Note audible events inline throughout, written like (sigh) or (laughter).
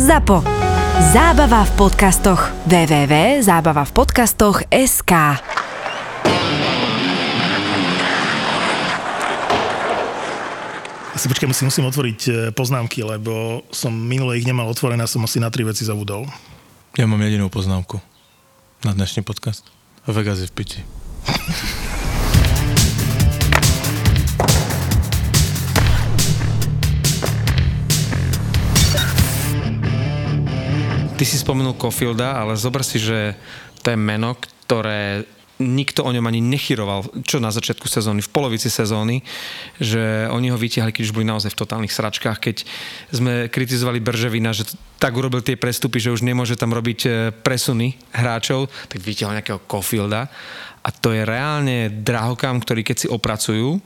ZAPO. Zábava v podcastoch. www.zábavavpodcastoch.sk Si počkaj, musím, musím otvoriť e, poznámky, lebo som minule ich nemal otvorené a som asi na tri veci zabudol. Ja mám jedinú poznámku na dnešný podcast. Vegas je v piči. (laughs) Ty si spomenul Cofielda, ale zober si, že to je meno, ktoré nikto o ňom ani nechyroval, čo na začiatku sezóny, v polovici sezóny, že oni ho vytiahli, keď už boli naozaj v totálnych sračkách, keď sme kritizovali Berževina, že tak urobil tie prestupy, že už nemôže tam robiť e, presuny hráčov, tak vytiahol nejakého Cofielda. A to je reálne drahokam, ktorý keď si opracujú,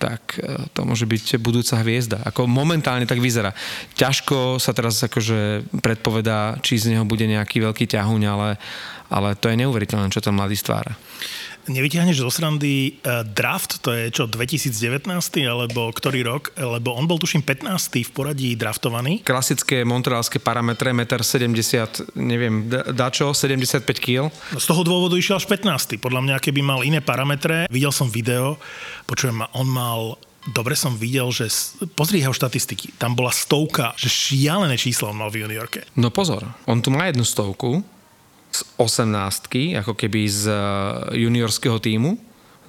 tak e, to môže byť budúca hviezda. Ako momentálne tak vyzerá. Ťažko sa teraz akože predpovedá, či z neho bude nejaký veľký ťahuň, ale, ale to je neuveriteľné, čo ten mladý stvára. Nevytiahneš zo srandy uh, draft, to je čo, 2019 alebo ktorý rok? Lebo on bol tuším 15. v poradí draftovaný. Klasické montrealské parametre, 1,70 m, neviem, dačo, 75 kg. Z toho dôvodu išiel až 15. Podľa mňa, keby mal iné parametre, videl som video, počujem, on mal dobre som videl, že pozri jeho štatistiky, tam bola stovka, že šialené číslo on mal v juniorke. No pozor, on tu má jednu stovku, z 18 ako keby z eh, juniorského týmu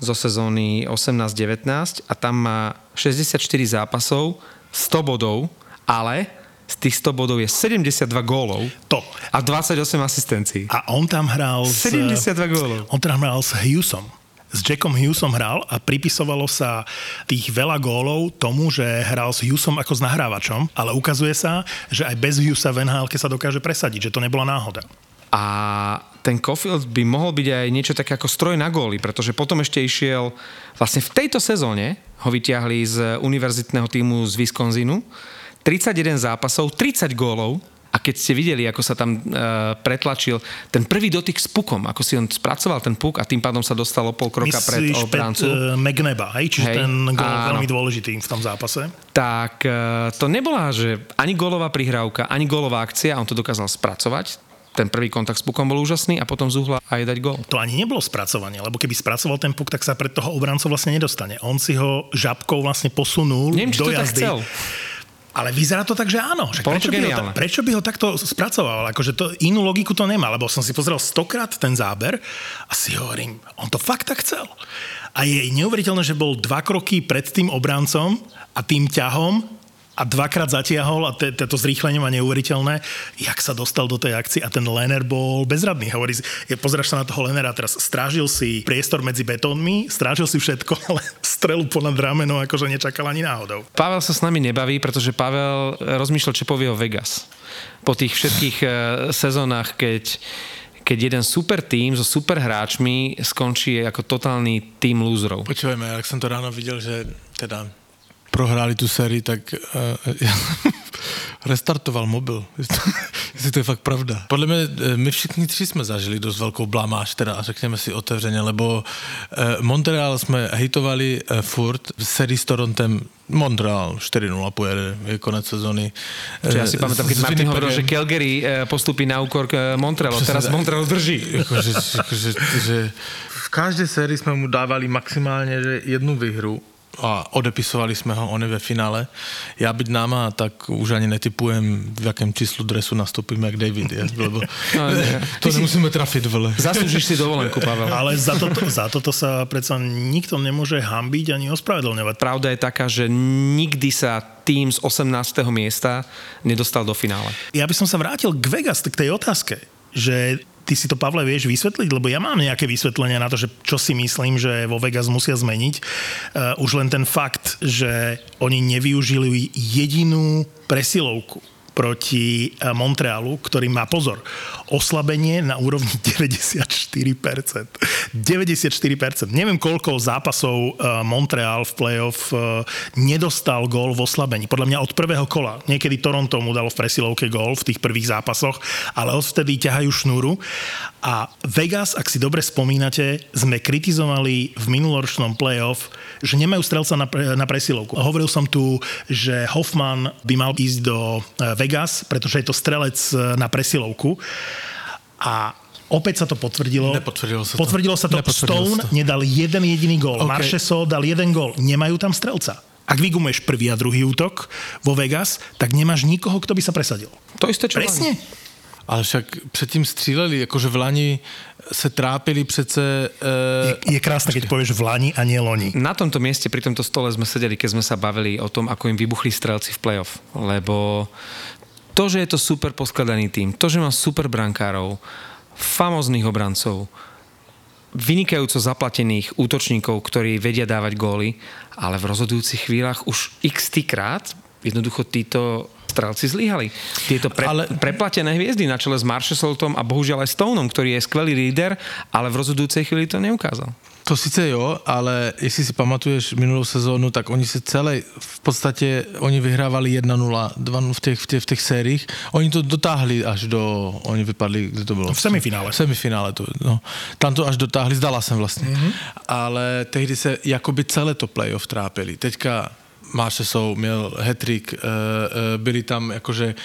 zo sezóny 18-19 a tam má 64 zápasov, 100 bodov, ale z tých 100 bodov je 72 gólov to. a 28 asistencií. A on tam hral 72 s, gólov. On tam hral s Hughesom s Jackom Hughesom hral a pripisovalo sa tých veľa gólov tomu, že hral s Hughesom ako s nahrávačom, ale ukazuje sa, že aj bez Hughesa v nhl sa dokáže presadiť, že to nebola náhoda. A ten Cofield by mohol byť aj niečo také ako stroj na góly, pretože potom ešte išiel, vlastne v tejto sezóne ho vyťahli z univerzitného týmu z Wisconsinu, 31 zápasov, 30 gólov, a keď ste videli, ako sa tam e, pretlačil ten prvý dotyk s pukom, ako si on spracoval ten puk a tým pádom sa dostalo pol kroka Myslíš pred obráncu. Myslíš uh, Magneba, hej? Čiže hej, ten gól veľmi dôležitý v tom zápase. Tak e, to nebola, že ani gólová prihrávka, ani gólová akcia, on to dokázal spracovať ten prvý kontakt s pukom bol úžasný a potom z uhla aj dať gol. To ani nebolo spracovanie, lebo keby spracoval ten puk, tak sa pred toho obrancu vlastne nedostane. On si ho žabkou vlastne posunul Neviem, do jazdy. chcel. Ale vyzerá to tak, že áno. Že prečo, by ho, prečo by ho takto spracoval? Akože to, inú logiku to nemá, lebo som si pozrel stokrát ten záber a si hovorím, on to fakt tak chcel. A je neuveriteľné, že bol dva kroky pred tým obrancom a tým ťahom a dvakrát zatiahol a to zrýchlenie má neuveriteľné, jak sa dostal do tej akcie a ten Lener bol bezradný. Hovorí, je, pozráš sa na toho Lenera teraz, strážil si priestor medzi betónmi, strážil si všetko, (laughs) ale strelu ponad rameno akože nečakal ani náhodou. Pavel sa s nami nebaví, pretože Pavel rozmýšľal, čo povie o Vegas. Po tých všetkých uh, sezónach, keď keď jeden super tým so super hráčmi skončí ako totálny tým lúzrov. Počúvajme, ak som to ráno videl, že teda prohráli tu sérii, tak uh, ja (laughs) restartoval mobil. (laughs) Jestli to je fakt pravda. Podle mě eh, my všichni tři jsme zažili dost velkou blamáž, teda řekněme si otevřeně, lebo uh, Montreal jsme hejtovali uh, furt v sérii s Torontem Montreal 4-0 pojede, je konec sezóny. Čiže ja si pamätám, keď Martin hovoril, že Calgary postupí na úkor Montrealu, teraz Montreal drží. (laughs) Jako, že, že, že v každej sérii jsme mu dávali maximálně že jednu výhru a odepisovali sme ho, on je ve finále. Ja byť náma, tak už ani netypujem, v jakém číslu dresu nastúpime, jak David je, lebo (laughs) no, to Ty nemusíme si... trafiť vole. Zaslúžiš si dovolenku, (laughs) Pavel. Ale za toto, za toto sa predsa nikto nemôže hambiť ani ospravedlňovať. Pravda je taká, že nikdy sa tým z 18. miesta nedostal do finále. Ja by som sa vrátil k Vegas, k tej otázke, že ty si to, Pavle, vieš vysvetliť? Lebo ja mám nejaké vysvetlenia na to, že čo si myslím, že vo Vegas musia zmeniť. Uh, už len ten fakt, že oni nevyužili jedinú presilovku proti eh, Montrealu, ktorý má pozor, oslabenie na úrovni (laughs) 94%. 94%. Neviem, koľko zápasov eh, Montreal v playoff eh, nedostal gól v oslabení. Podľa mňa od prvého kola. Niekedy Toronto mu dalo v presilovke gól v tých prvých zápasoch, ale odvtedy ťahajú šnúru. A Vegas, ak si dobre spomínate, sme kritizovali v minuloročnom playoff, že nemajú strelca na, na presilovku. Hovoril som tu, že Hoffman by mal ísť do Vegas, pretože je to strelec e, na presilovku. A opäť sa to potvrdilo. Nepotvrdilo sa to. Potvrdilo sa to. Nepotvrdilo Stone sa to. nedal jeden jediný gól. OK. Okay. Marcheso dal jeden gól. Nemajú tam strelca. Ak vygumuješ prvý a druhý útok vo Vegas, tak nemáš nikoho, kto by sa presadil. To isté, čo Presne. Ale však předtím stříleli, jakože v Lani se trápili přece... Je, Uh, je krásne, keď povieš v Lani a nie Loni. Na tomto mieste, pri tomto stole sme sedeli, keď sme sa bavili o tom, ako im vybuchli strelci v playoff. Lebo to, že je to super poskladaný tým, to, že má super brankárov, famóznych obrancov, vynikajúco zaplatených útočníkov, ktorí vedia dávať góly, ale v rozhodujúcich chvíľach už x krát jednoducho títo strelci zlyhali. Tieto pre, ale... Preplatené hviezdy na čele s Marshalsom a bohužiaľ aj Stoneom, ktorý je skvelý líder, ale v rozhodujúcej chvíli to neukázal. To sice jo, ale jestli si pamatuješ minulou sezónu, tak oni se celé, v podstatě, oni vyhrávali 1-0 2-0 v těch, v, těch, v těch sériích. Oni to dotáhli až do, oni vypadli, kde to bylo? V semifinále. V semifinále to, no. Tam to až dotáhli, zdala jsem vlastně. Mm-hmm. Ale tehdy se jakoby celé to playoff trápili. Teďka Marchesov měl hetrik, uh, uh, byli tam jakože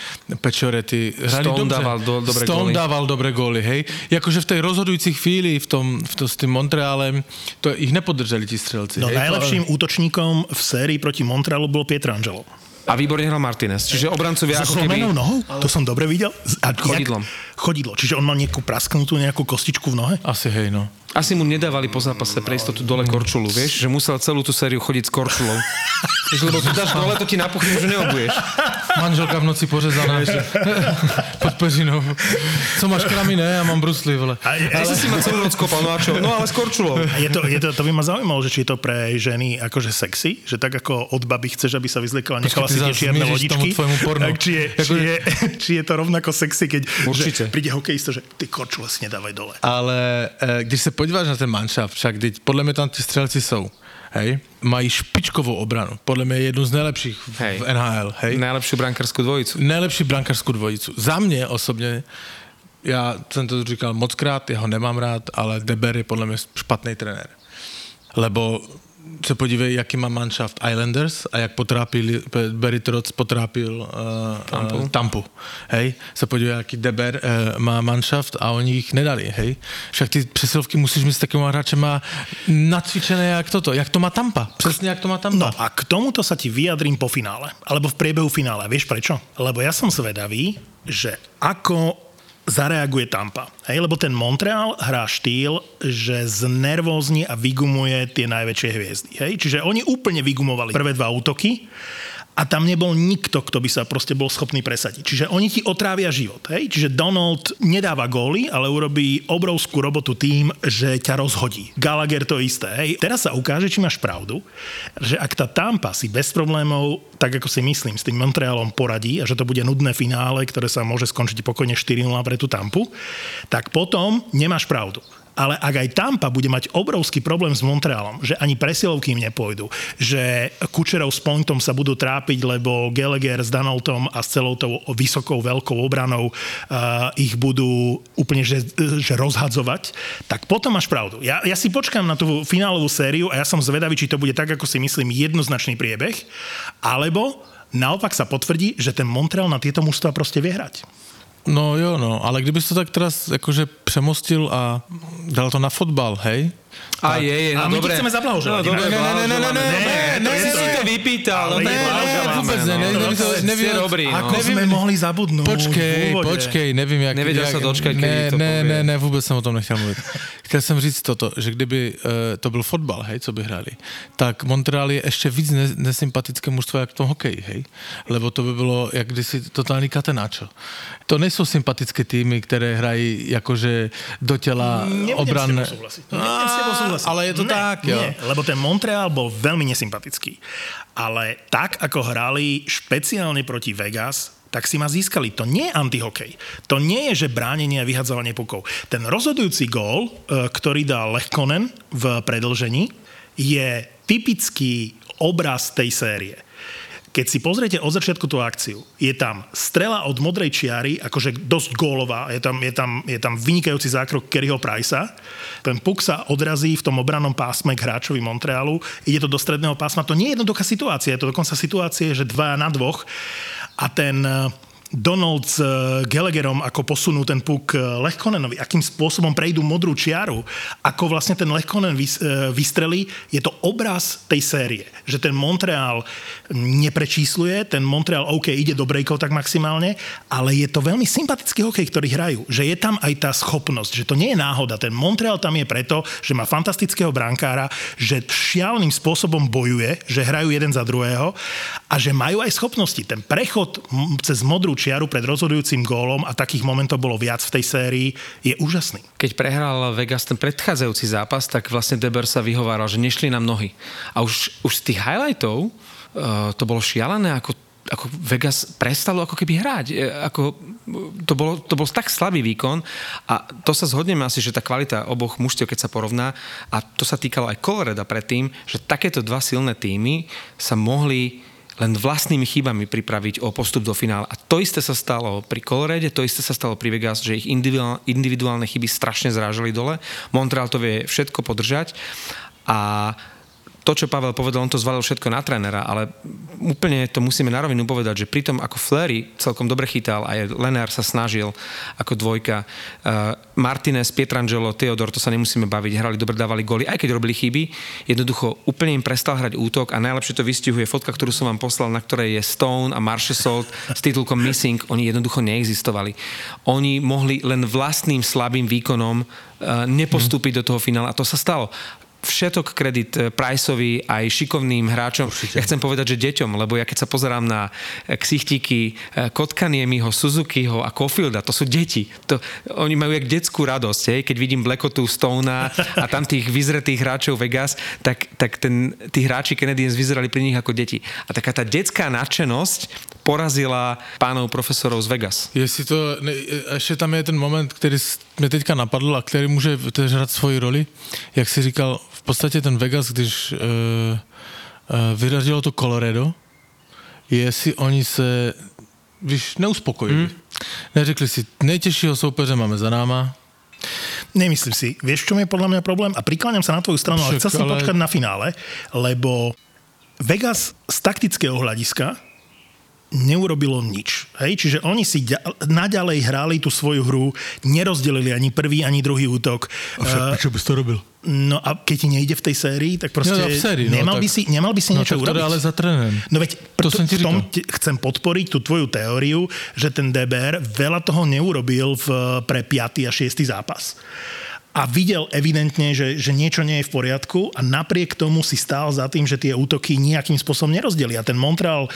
pečorety, hrali Stone dobře. dával do- dobré Stone góly. dával dobré góly, hej. Jakože v tej rozhodující chvíli v tom, v to, s tým Montrealem, to ich nepodržali ti strelci. No hej. najlepším útočníkom v sérii proti Montrealu bol Pietrangelo. A výborne hral Martinez. Čiže obrancovia So ako keby... nohou? To som dobre videl. A Chodidlom. Chodidlo. Čiže on mal nejakú prasknutú nejakú kostičku v nohe? Asi hej, no. Asi mu nedávali po zápase pre istotu dole korčulu, vieš? Že musel celú tú sériu chodiť s korčulou. (laughs) Vieš, lebo tu dáš dole, to ti napuchne, že neobuješ. (laughs) Manželka v noci pořezaná ešte. (laughs) pod peřinou. Co máš kramy, ne? Ja mám brusly, vole. A, Ja ale, si ma celú noc kopal, no a čo? No ale s korčulou. a je to, je to, to by ma zaujímalo, že či je to pre ženy akože sexy, že tak ako od baby chceš, aby sa vyzliekala, nechala si tie zase čierne lodičky. tomu tvojmu pornu. Tak či je, či, je, (laughs) či je to rovnako sexy, keď Určite. Že príde hokejista, že ty korčule si nedávaj dole. Ale eh, když se podíváš na ten manšaft, však podle mě tam ti střelci jsou, hej, mají špičkovou obranu. Podle mě je jednu z nejlepších v, Hej. v NHL, hej. Najlepšiu brankárskú dvojicu. Nejlepší brankářskou dvojicu. Za mě osobně, já jsem to říkal mockrát, já ho nemám rád, ale Deber je podle mě špatný trenér. Lebo se podívej, jaký má manšaft Islanders a jak potrápil, Barry Trotz potrápil uh, Tampu. Uh, Tampu. Hej, se podívej, jaký Deber uh, má manšaft a oni jich nedali, hej. Však ty přesilovky musíš mít s takovým hráčem má nacvičené jak toto, jak to má Tampa. Přesně jak to má Tampa. No a k tomuto sa ti vyjadrím po finále, alebo v priebehu finále. Vieš prečo? Lebo ja som zvedavý, že ako zareaguje Tampa. Hej, lebo ten Montreal hrá štýl, že znervózni a vygumuje tie najväčšie hviezdy. Hej? Čiže oni úplne vygumovali prvé dva útoky a tam nebol nikto, kto by sa proste bol schopný presadiť. Čiže oni ti otrávia život. Hej? Čiže Donald nedáva góly, ale urobí obrovskú robotu tým, že ťa rozhodí. Gallagher to isté. Hej? Teraz sa ukáže, či máš pravdu, že ak tá Tampa si bez problémov, tak ako si myslím, s tým Montrealom poradí a že to bude nudné finále, ktoré sa môže skončiť pokojne 4-0 pre tú Tampu, tak potom nemáš pravdu. Ale ak aj Tampa bude mať obrovský problém s Montrealom, že ani presilovky im nepôjdu, že Kučerov s Pointom sa budú trápiť, lebo Gallagher s Donaldom a s celou tou vysokou veľkou obranou uh, ich budú úplne že, že rozhadzovať, tak potom máš pravdu. Ja, ja si počkám na tú finálovú sériu a ja som zvedavý, či to bude tak, ako si myslím, jednoznačný priebeh, alebo naopak sa potvrdí, že ten Montreal na tieto mužstva proste vie. No jo, no, ale kdybys to tak teraz jakože přemostil a dal to na fotbal, hej? A je, je, A no my ti dobre. chceme zablahoželať. No, dobre, Ne, ne, ne, ne, ne, ne, blahoželáme. ne, to si to si to vypýtal. No, nie, blahoželáme, vôbec ne, no. ne, neviem dobrý, no. Ako sme mohli zabudnúť Počkej, počkej, nevím, jak... Nevěděl jak, se dočkat, kdy ne, to ne, ne, ne, vůbec jsem o tom nechtěl mluvit. Chtěl jsem říct toto, že kdyby uh, to byl fotbal, hej, co by hráli, tak Montreal je ještě víc ne, nesympatické mužstvo jak v tom hokeji, hej. Lebo to by bylo jak kdysi totální katenáčo. To nejsou sympatické týmy, které hrají jakože do těla súhlasiť. Nebudem s tebou súhlasiť. ale je to Ne, tak, jo. Nie, lebo ten Montreal bol veľmi nesympatický. Ale tak, ako hrali špeciálne proti Vegas, tak si ma získali. To nie je antihokej. To nie je, že bránenie a vyhadzovanie pukov. Ten rozhodujúci gól, e, ktorý dal Lechkonen v predlžení, je typický obraz tej série. Keď si pozriete od začiatku tú akciu, je tam strela od modrej čiary, akože dosť gólová, je tam, je tam, je tam vynikajúci zákrok Kerryho Pricea, ten puk sa odrazí v tom obrannom pásme k hráčovi Montrealu, ide to do stredného pásma, to nie je jednoduchá situácia, je to dokonca situácie, že dva na dvoch. A ten, Donald s eh, Gallagherom, ako posunú ten puk eh, Lechkonenovi, akým spôsobom prejdú modrú čiaru, ako vlastne ten Lechkonen vys, eh, vystrelí, je to obraz tej série. Že ten Montreal neprečísluje, ten Montreal OK ide do breakov tak maximálne, ale je to veľmi sympatický hokej, ktorý hrajú. Že je tam aj tá schopnosť, že to nie je náhoda. Ten Montreal tam je preto, že má fantastického brankára, že šialným spôsobom bojuje, že hrajú jeden za druhého a že majú aj schopnosti. Ten prechod cez modrú čiaru pred rozhodujúcim gólom a takých momentov bolo viac v tej sérii, je úžasný. Keď prehral Vegas ten predchádzajúci zápas, tak vlastne Deber sa vyhováral, že nešli nám nohy. A už, už z tých highlightov uh, to bolo šialené, ako ako Vegas prestalo ako keby hrať. E, ako, to, bolo, to bol tak slabý výkon a to sa zhodneme asi, že tá kvalita oboch mužstiev, keď sa porovná, a to sa týkalo aj Coloreda predtým, že takéto dva silné týmy sa mohli len vlastnými chybami pripraviť o postup do finále. A to isté sa stalo pri Colorade, to isté sa stalo pri Vegas, že ich individuálne chyby strašne zrážali dole. Montreal to vie všetko podržať a to, čo Pavel povedal, on to zvalil všetko na trénera, ale úplne to musíme na rovinu povedať, že pritom ako Flery celkom dobre chytal, aj Lenár sa snažil ako dvojka, uh, Martinez, Pietrangelo, Theodor, to sa nemusíme baviť, hrali dobre, dávali góly, aj keď robili chyby, jednoducho úplne im prestal hrať útok a najlepšie to vystihuje fotka, ktorú som vám poslal, na ktorej je Stone a Marshall s titulkom Missing, oni jednoducho neexistovali. Oni mohli len vlastným slabým výkonom uh, nepostúpiť hmm. do toho finále a to sa stalo všetok kredit eh, Priceovi aj šikovným hráčom. Určite. Ja chcem povedať, že deťom, lebo ja keď sa pozerám na eh, ksichtíky eh, Kotkaniemiho, Suzukiho a Cofielda, to sú deti. To, oni majú jak detskú radosť, hej? keď vidím Blackotu, Stona a tam tých vyzretých hráčov Vegas, tak, tak ten, tí hráči Canadiens vyzerali pri nich ako deti. A taká tá detská nadšenosť porazila pánov profesorov z Vegas. Jestli to, ne, ještě tam je ten moment, který mě teďka napadl a který může hrát svoji roli, jak si říkal, v podstatě ten Vegas, když uh, uh, vyrazilo to Colorado, jestli oni se víš, neuspokojili. Hmm. Neřekli si, nejtěžšího soupeře máme za náma, Nemyslím si. Vieš, čo je podľa mňa problém? A prikláňam sa na tvoju stranu, ale chcel som ale... počkať na finále, lebo Vegas z taktického hľadiska neurobilo nič. Hej? Čiže oni si ďa, naďalej hrali tú svoju hru, nerozdelili ani prvý, ani druhý útok. A však uh, prečo by to robil? No a keď ti nejde v tej sérii, tak proste no, v sérii, no, nemal, tak, by si, nemal by si no, niečo urobiť. ale za trénem. No veď to som ti v tom chcem podporiť tú tvoju teóriu, že ten DBR veľa toho neurobil v, pre 5. a 6. zápas a videl evidentne, že, že niečo nie je v poriadku a napriek tomu si stál za tým, že tie útoky nejakým spôsobom nerozdelia. Ten Montreal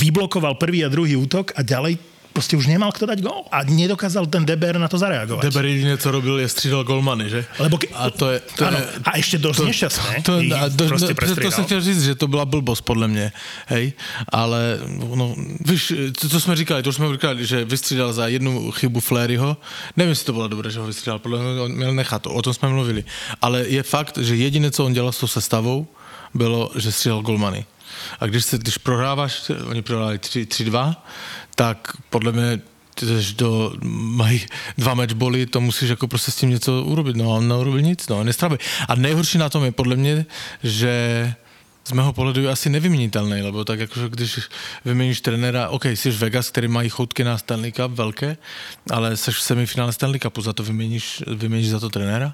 vyblokoval prvý a druhý útok a ďalej proste už nemal kto dať gól. A nedokázal ten Deber na to zareagovať. Deber jediné, co robil, je střídal golmany, že? Lebo ke... a, to je, to je, a ešte dosť to, nešťastné. To, to, a do, to, to som chtěl říct, že to byla blbosť podle mě, hej, ale no, víš, to, to jsme říkali, to už jsme říkali, že vystřídal za jednu chybu Fléryho. Nevím, jestli to bylo dobré, že ho vystřídal, podle mě on měl nechat, o tom jsme mluvili. Ale je fakt, že jediné, co on dělal s tou sestavou, bylo, že střídal golmany. A když, se, když prohráváš, oni prohráli 3-2, tak podle mě když do, mají dva matchboly, to musíš jako prostě s tím něco urobit. No a on neurobil nic, no, nestravil. A nejhorší na tom je podle mě, že z mého pohledu je asi nevyměnitelný, lebo tak jako, když vyměníš trenéra, OK, jsi Vegas, který mají choutky na Stanley Cup velké, ale jsi v semifinále Stanley Cupu, za to vyměníš, vyměníš za to trenéra?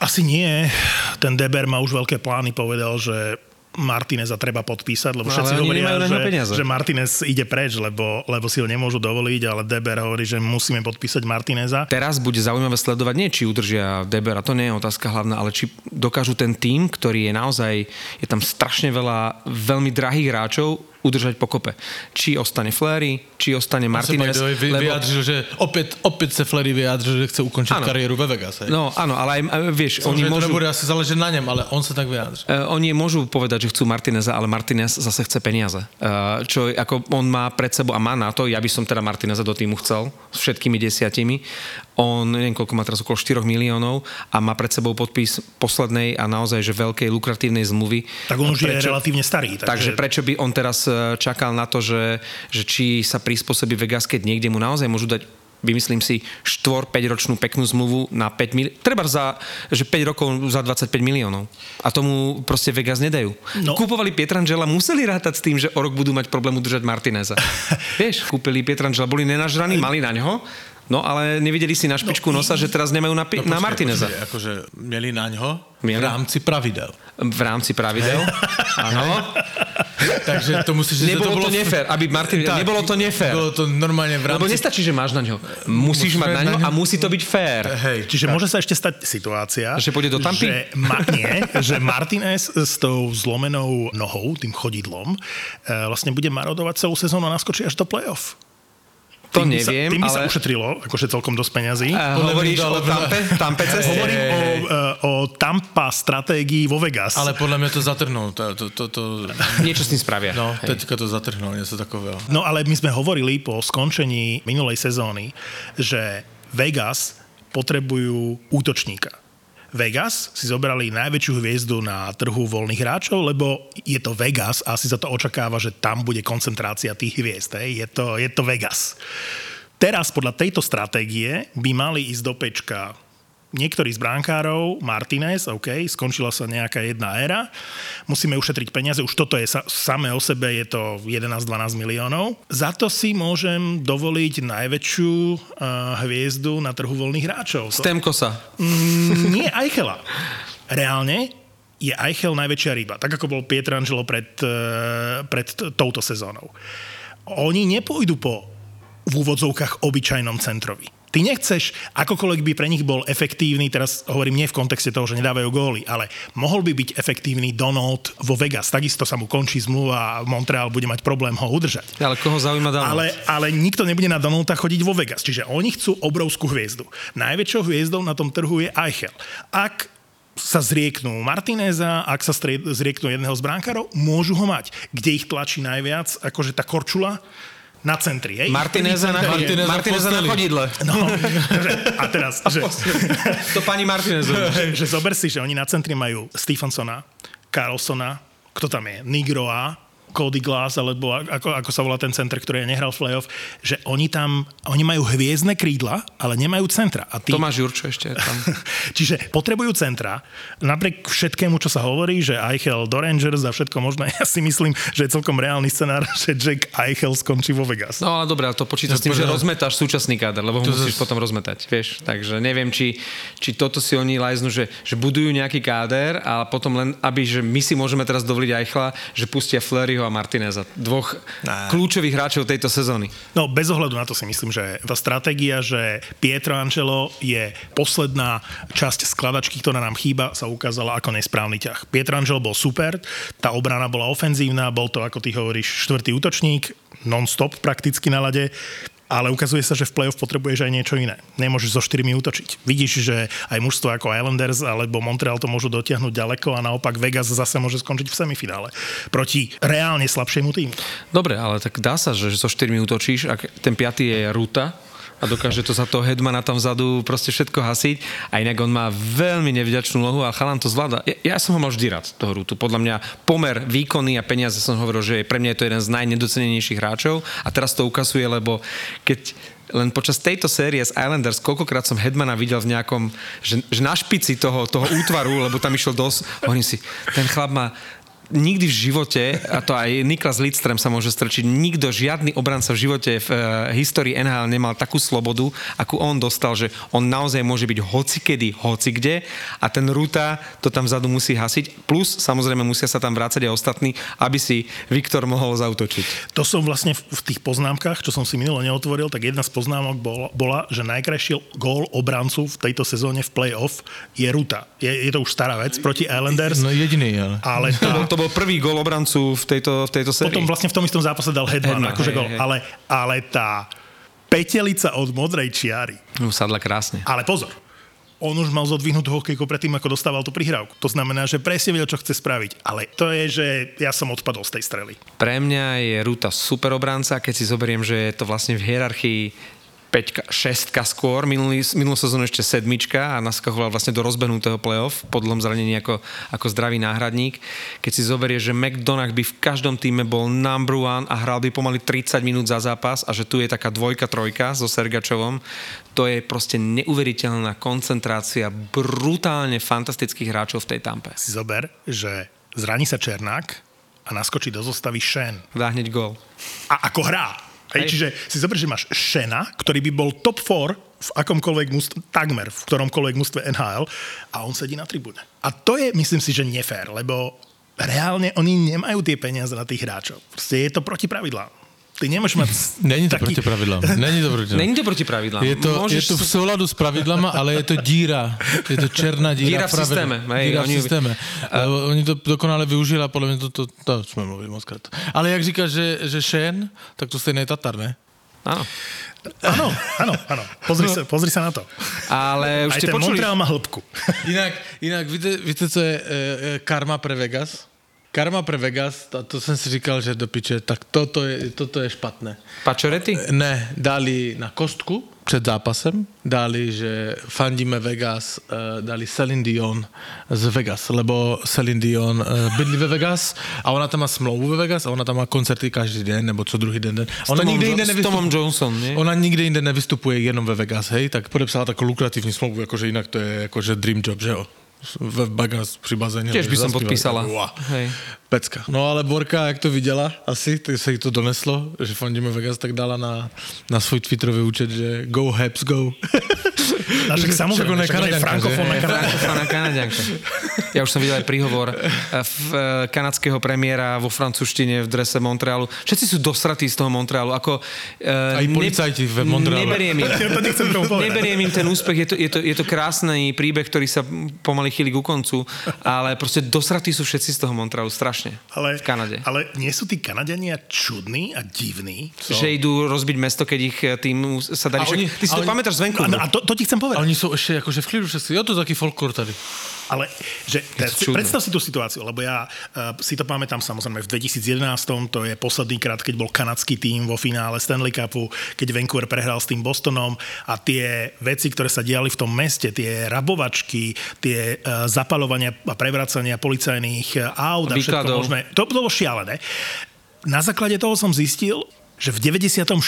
Asi nie. Ten Deber má už veľké plány, povedal, že Martineza treba podpísať, lebo no, všetci hovoria, že, že Martinez ide preč, lebo, lebo si ho nemôžu dovoliť, ale Deber hovorí, že musíme podpísať Martineza. Teraz bude zaujímavé sledovať nie, či udržia Debera, to nie je otázka hlavná, ale či dokážu ten tým, ktorý je naozaj, je tam strašne veľa veľmi drahých hráčov, udržať pokope. Či ostane Flery, či ostane Martinez. On sa lebo... vyjadřil, že opäť, opäť sa Flery vyjadřil, že chce ukončiť ano. kariéru ve Vegas. No áno, ale aj, vieš, Som, oni môžu... To nebude asi záležiť na ňom, ale on sa tak vyjadřil. Uh, oni môžu povedať, že chcú Martineza, ale Martinez zase chce peniaze. Uh, čo ako on má pred sebou a má na to, ja by som teda Martineza do týmu chcel s všetkými desiatimi. On, neviem koľko má teraz, okolo 4 miliónov a má pred sebou podpis poslednej a naozaj, že veľkej lukratívnej zmluvy. Tak on už prečo, je relatívne starý. Takže... takže prečo by on teraz čakal na to, že, že či sa prispôsobí Vegas, keď niekde mu naozaj môžu dať vymyslím si 4-5 ročnú peknú zmluvu na 5 miliónov, treba za, že 5 rokov za 25 miliónov. A tomu proste Vegas nedajú. No. Kúpovali Pietrangela, museli rátať s tým, že o rok budú mať problém udržať Martineza. (laughs) Vieš, kúpili Pietrangela, boli nenažraní, mali na ňo, No ale nevideli si na špičku no, nosa, že teraz nemajú na, pi- no, na Martineza. Počkej, akože mieli na ňo mieli? v rámci pravidel. V rámci pravidel, (laughs) áno. Takže to musíš... Nebolo to, bolo to nefér, aby Martin... Tak, nebolo to nefér. Bolo to normálne v rámci... Lebo nestačí, že máš na ňo. Musíš mať na ňo a musí to byť fér. Hej, čiže tak. môže sa ešte stať situácia... Že pôjde do tampy? Že, ma, nie, že Martinez s tou zlomenou nohou, tým chodidlom, e, vlastne bude marodovať celú sezónu a naskočí až do play-off. To tým neviem, by sa, tým by ale... sa ušetrilo, akože celkom dosť peňazí. Uh, hovoríš o Tampe? Tampe ceste? Hovorím o, uh, o Tampa stratégii vo Vegas. Ale podľa mňa to zatrhnul. To, to, to, to... Niečo s tým spravia. No, Hej. teďka to zatrhnul, niečo takového. No ale my sme hovorili po skončení minulej sezóny, že Vegas potrebujú útočníka. Vegas si zobrali najväčšiu hviezdu na trhu voľných hráčov, lebo je to Vegas a asi sa to očakáva, že tam bude koncentrácia tých hviezd. Je to, je to Vegas. Teraz podľa tejto stratégie by mali ísť do pečka niektorý z bránkárov, Martinez, OK, skončila sa nejaká jedna éra, musíme ušetriť peniaze, už toto je sa, samé o sebe, je to 11-12 miliónov. Za to si môžem dovoliť najväčšiu uh, hviezdu na trhu voľných hráčov. Stemkosa. Mm, nie (laughs) Eichela. Reálne je Eichel najväčšia ryba, tak ako bol Pietrangelo pred, uh, pred touto sezónou. Oni nepôjdu po v úvodzovkách obyčajnom centrovi Ty nechceš, akokoľvek by pre nich bol efektívny, teraz hovorím nie v kontexte toho, že nedávajú góly, ale mohol by byť efektívny Donald vo Vegas. Takisto sa mu končí zmluva a Montreal bude mať problém ho udržať. Ale koho zaujíma Donald? Ale, ale nikto nebude na Donalda chodiť vo Vegas. Čiže oni chcú obrovskú hviezdu. Najväčšou hviezdou na tom trhu je Eichel. Ak sa zrieknú Martineza, ak sa zrieknú jedného z bránkárov, môžu ho mať. Kde ich tlačí najviac, akože tá korčula, na centri. Hej? Martineza na, Martineza, Martineza na chodidle. No, (laughs) že, a teraz, že, to pani Martineza. (laughs) Že, že zober si, že oni na centri majú Stephensona, Carlsona, kto tam je, Nigroa, Cody Glass, alebo ako, ako sa volá ten center, ktorý nehral v playoff, že oni tam, oni majú hviezdne krídla, ale nemajú centra. A tí... Tomáš Jurčo ešte tam. (laughs) Čiže potrebujú centra. Napriek všetkému, čo sa hovorí, že Eichel do Rangers a všetko možné, (laughs) ja si myslím, že je celkom reálny scenár, (laughs) že Jack Eichel skončí vo Vegas. No ale dobré, to počíta s tým, že rozmetáš súčasný káder, lebo ho to musíš z... potom rozmetať, vieš. Takže neviem, či, či toto si oni lajznú, že, že budujú nejaký káder a potom len, aby že my si môžeme teraz dovoliť Eichla, že pustia Fleury Fleuryho a Martineza. Dvoch nah. kľúčových hráčov tejto sezóny. No bez ohľadu na to si myslím, že tá stratégia, že Pietro Angelo je posledná časť skladačky, ktorá nám chýba, sa ukázala ako nesprávny ťah. Pietro Angelo bol super, tá obrana bola ofenzívna, bol to, ako ty hovoríš, štvrtý útočník, non-stop prakticky na lade ale ukazuje sa, že v play-off potrebuješ aj niečo iné. Nemôžeš so štyrmi útočiť. Vidíš, že aj mužstvo ako Islanders alebo Montreal to môžu dotiahnuť ďaleko a naopak Vegas zase môže skončiť v semifinále proti reálne slabšiemu týmu. Dobre, ale tak dá sa, že so štyrmi útočíš, ak ten piatý je Ruta, a dokáže to za toho headmana tam vzadu proste všetko hasiť. A inak on má veľmi nevďačnú lohu a chalan to zvláda. Ja, ja som ho mal vždy rád, toho Rútu. Podľa mňa pomer výkony a peniaze som hovoril, že pre mňa je to jeden z najnedocenenejších hráčov a teraz to ukazuje, lebo keď len počas tejto série z Islanders, koľkokrát som Headmana videl v nejakom, že, že na špici toho, toho útvaru, lebo tam išiel dosť, hovorím si, ten chlap má nikdy v živote, a to aj Niklas Lidström sa môže strčiť, nikto, žiadny obranca v živote v uh, histórii NHL nemal takú slobodu, akú on dostal, že on naozaj môže byť hocikedy, hocikde a ten Ruta to tam vzadu musí hasiť. Plus, samozrejme, musia sa tam vrácať aj ostatní, aby si Viktor mohol zautočiť. To som vlastne v tých poznámkach, čo som si minulo neotvoril, tak jedna z poznámok bola, bola že najkrajší gól obrancu v tejto sezóne v play-off je Ruta. Je, je to už stará vec proti Islanders. No jediný, ale. ale (laughs) tá, to, bol, prvý gol obrancu v tejto, v tejto sérii. Potom vlastne v tom istom zápase dal Hedman, Hedman akože gol. Ale, ale tá petelica od modrej čiary. No, sadla krásne. Ale pozor, on už mal zodvihnutú hokejku predtým, ako dostával tú prihrávku. To znamená, že presne vedel, čo chce spraviť. Ale to je, že ja som odpadol z tej strely. Pre mňa je Ruta super obranca, keď si zoberiem, že je to vlastne v hierarchii peťka, šestka skôr, minulý, minulú sezónu ešte sedmička a naskakoval vlastne do rozbehnutého playoff po dlhom zranení ako, ako zdravý náhradník. Keď si zoberie, že McDonagh by v každom týme bol number one a hral by pomaly 30 minút za zápas a že tu je taká dvojka, trojka so Sergačovom, to je proste neuveriteľná koncentrácia brutálne fantastických hráčov v tej tampe. Si zober, že zraní sa Černák a naskočí do zostavy Shen. Dá hneď gol. A ako hrá. Hej, čiže si zober, že máš Šena, ktorý by bol top 4 v akomkoľvek mústve, takmer v ktoromkoľvek mústve NHL a on sedí na tribúne. A to je, myslím si, že nefér, lebo reálne oni nemajú tie peniaze na tých hráčov. Proste je to proti pravidlám. Ty nemôžeš mať... (laughs) Není to taký... proti pravidlám. (laughs) Není to proti Není to proti pravidlám. Je to, Môžeš je to v souladu s pravidlama, ale je to díra. Je to černá díra. Díra v systéme. Hej, díra oni- v systéme. Lebo oni to dokonale využili a podľa mňa to, to, to, sme mluvili moc krát. Ale jak říkáš, že, že Shen, tak to stejné je Tatar, ne? Áno. Áno, áno, áno. Pozri sa, pozri sa na to. Ale už Aj ste ten počuli... Montreal má hĺbku. Inak, inak víte, víte, co je e, karma pre Vegas? Karma pre Vegas, a to jsem si říkal, že do piče, tak toto je, toto je špatné. Pačorety? Ne, dali na kostku před zápasem, dali, že fandíme Vegas, uh, dali Celine Dion z Vegas, lebo Celine Dion uh, bydlí ve Vegas a ona tam má smlouvu ve Vegas a ona tam má koncerty každý den, nebo co druhý den. den. Ona nikde s nevystupuje. Tomom Johnson, nie? Ona nikde jinde nevystupuje jenom ve Vegas, hej, tak podepsala takovou lukrativní smlouvu, jakože jinak to je jakože dream job, že jo? Ve Vegas při bazéně. Tiež by som zaspívat. podpísala. Wow. Hej. Pecka. No ale Borka, jak to viděla asi, tak se jí to doneslo, že fandíme Vegas, tak dala na, na svůj Twitterový účet, že go Habs go. A však (laughs) samozrejme, však je frankofónna. Frankofónna Kanadianka. Ja už som videl aj príhovor eh, v, eh, kanadského premiéra vo francúzštine v drese Montrealu. Všetci sú dosratí z toho Montrealu. Ako, eh, Aj policajti v Montrealu. Neberiem im, (laughs) to neberiem im ten úspech. Je to, je, to, je to krásny príbeh, ktorý sa pomaly chýli ku koncu, ale proste dosratí sú všetci z toho Montrealu. Strašne. Ale, v Kanade. ale nie sú tí Kanadiania čudní a divní? Že idú rozbiť mesto, keď ich eh, tým sa darí. A oni- Ty si a to oni- pamätáš z A, Vancouveru? a to, to ti chcem A povedať. oni jsou ještě jakože v klidu všetci. Jo, to je taký folklor tady. Ale že, čudné. predstav si tú situáciu, lebo ja uh, si to pamätám samozrejme v 2011, to je posledný krát, keď bol kanadský tým vo finále Stanley Cupu, keď Vancouver prehral s tým Bostonom a tie veci, ktoré sa diali v tom meste, tie rabovačky, tie uh, zapalovania a prevracania policajných aut a všetko možné, to bolo šialené. Na základe toho som zistil, že v 94.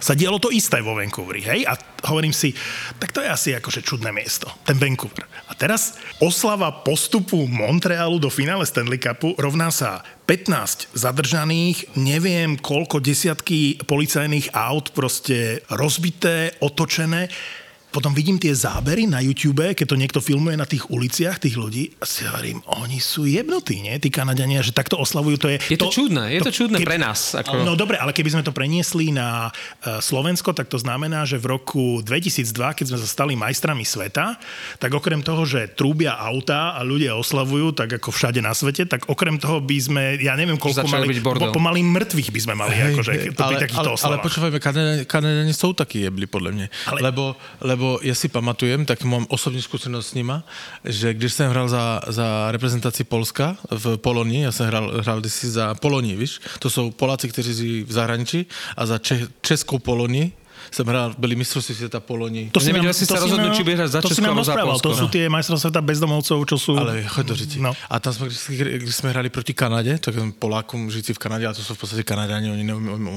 sa dialo to isté vo Vancouveri, hej? A hovorím si, tak to je asi akože čudné miesto, ten Vancouver. A teraz oslava postupu Montrealu do finále Stanley Cupu rovná sa 15 zadržaných, neviem koľko desiatky policajných aut proste rozbité, otočené. Potom vidím tie zábery na YouTube, keď to niekto filmuje na tých uliciach, tých ľudí, a si hovorím, oni sú jebnutí, nie? Tí Kanadiania, že takto oslavujú, to je... Je to čudné, je to čudné pre nás, ako- No dobre, ale keby sme to preniesli na uh, Slovensko, tak to znamená, že v roku 2002, keď sme sa stali majstrami sveta, tak okrem toho, že trúbia auta a ľudia oslavujú, tak ako všade na svete, tak okrem toho by sme, ja neviem, koľko mali, byť bordel. po- pomaly mŕtvych by sme mali, akože, to pri ale, takýchto ale, ale oslavách. počúvajme, Kanadani, Kanadani jsou taky jebli, podle mě. Ale- Ale... Lebo, lebo ja si pamatujem, tak mám osobní zkušenost s nima, že když jsem hrál za, za reprezentaci Polska v Polonii, já jsem hrál, hrál kdysi za Polonii, víš, to jsou Poláci, kteří žijí v zahraničí a za Čech, Českou Polonii jsem hrál, byli mistrovství světa Polonii. To si Nevedel nám- si to sa rozhodnúť, či budeš hrať za To si Česko nám alebo za Polsko. to sú No. tie majstrovstvá sveta bezdomovcov, čo sú... Ale choď do. No. A tam jsme, když, jsme hráli proti Kanadě, tak těm Polákům žijící v Kanadě, a to jsou v podstatě Kanadáni, oni,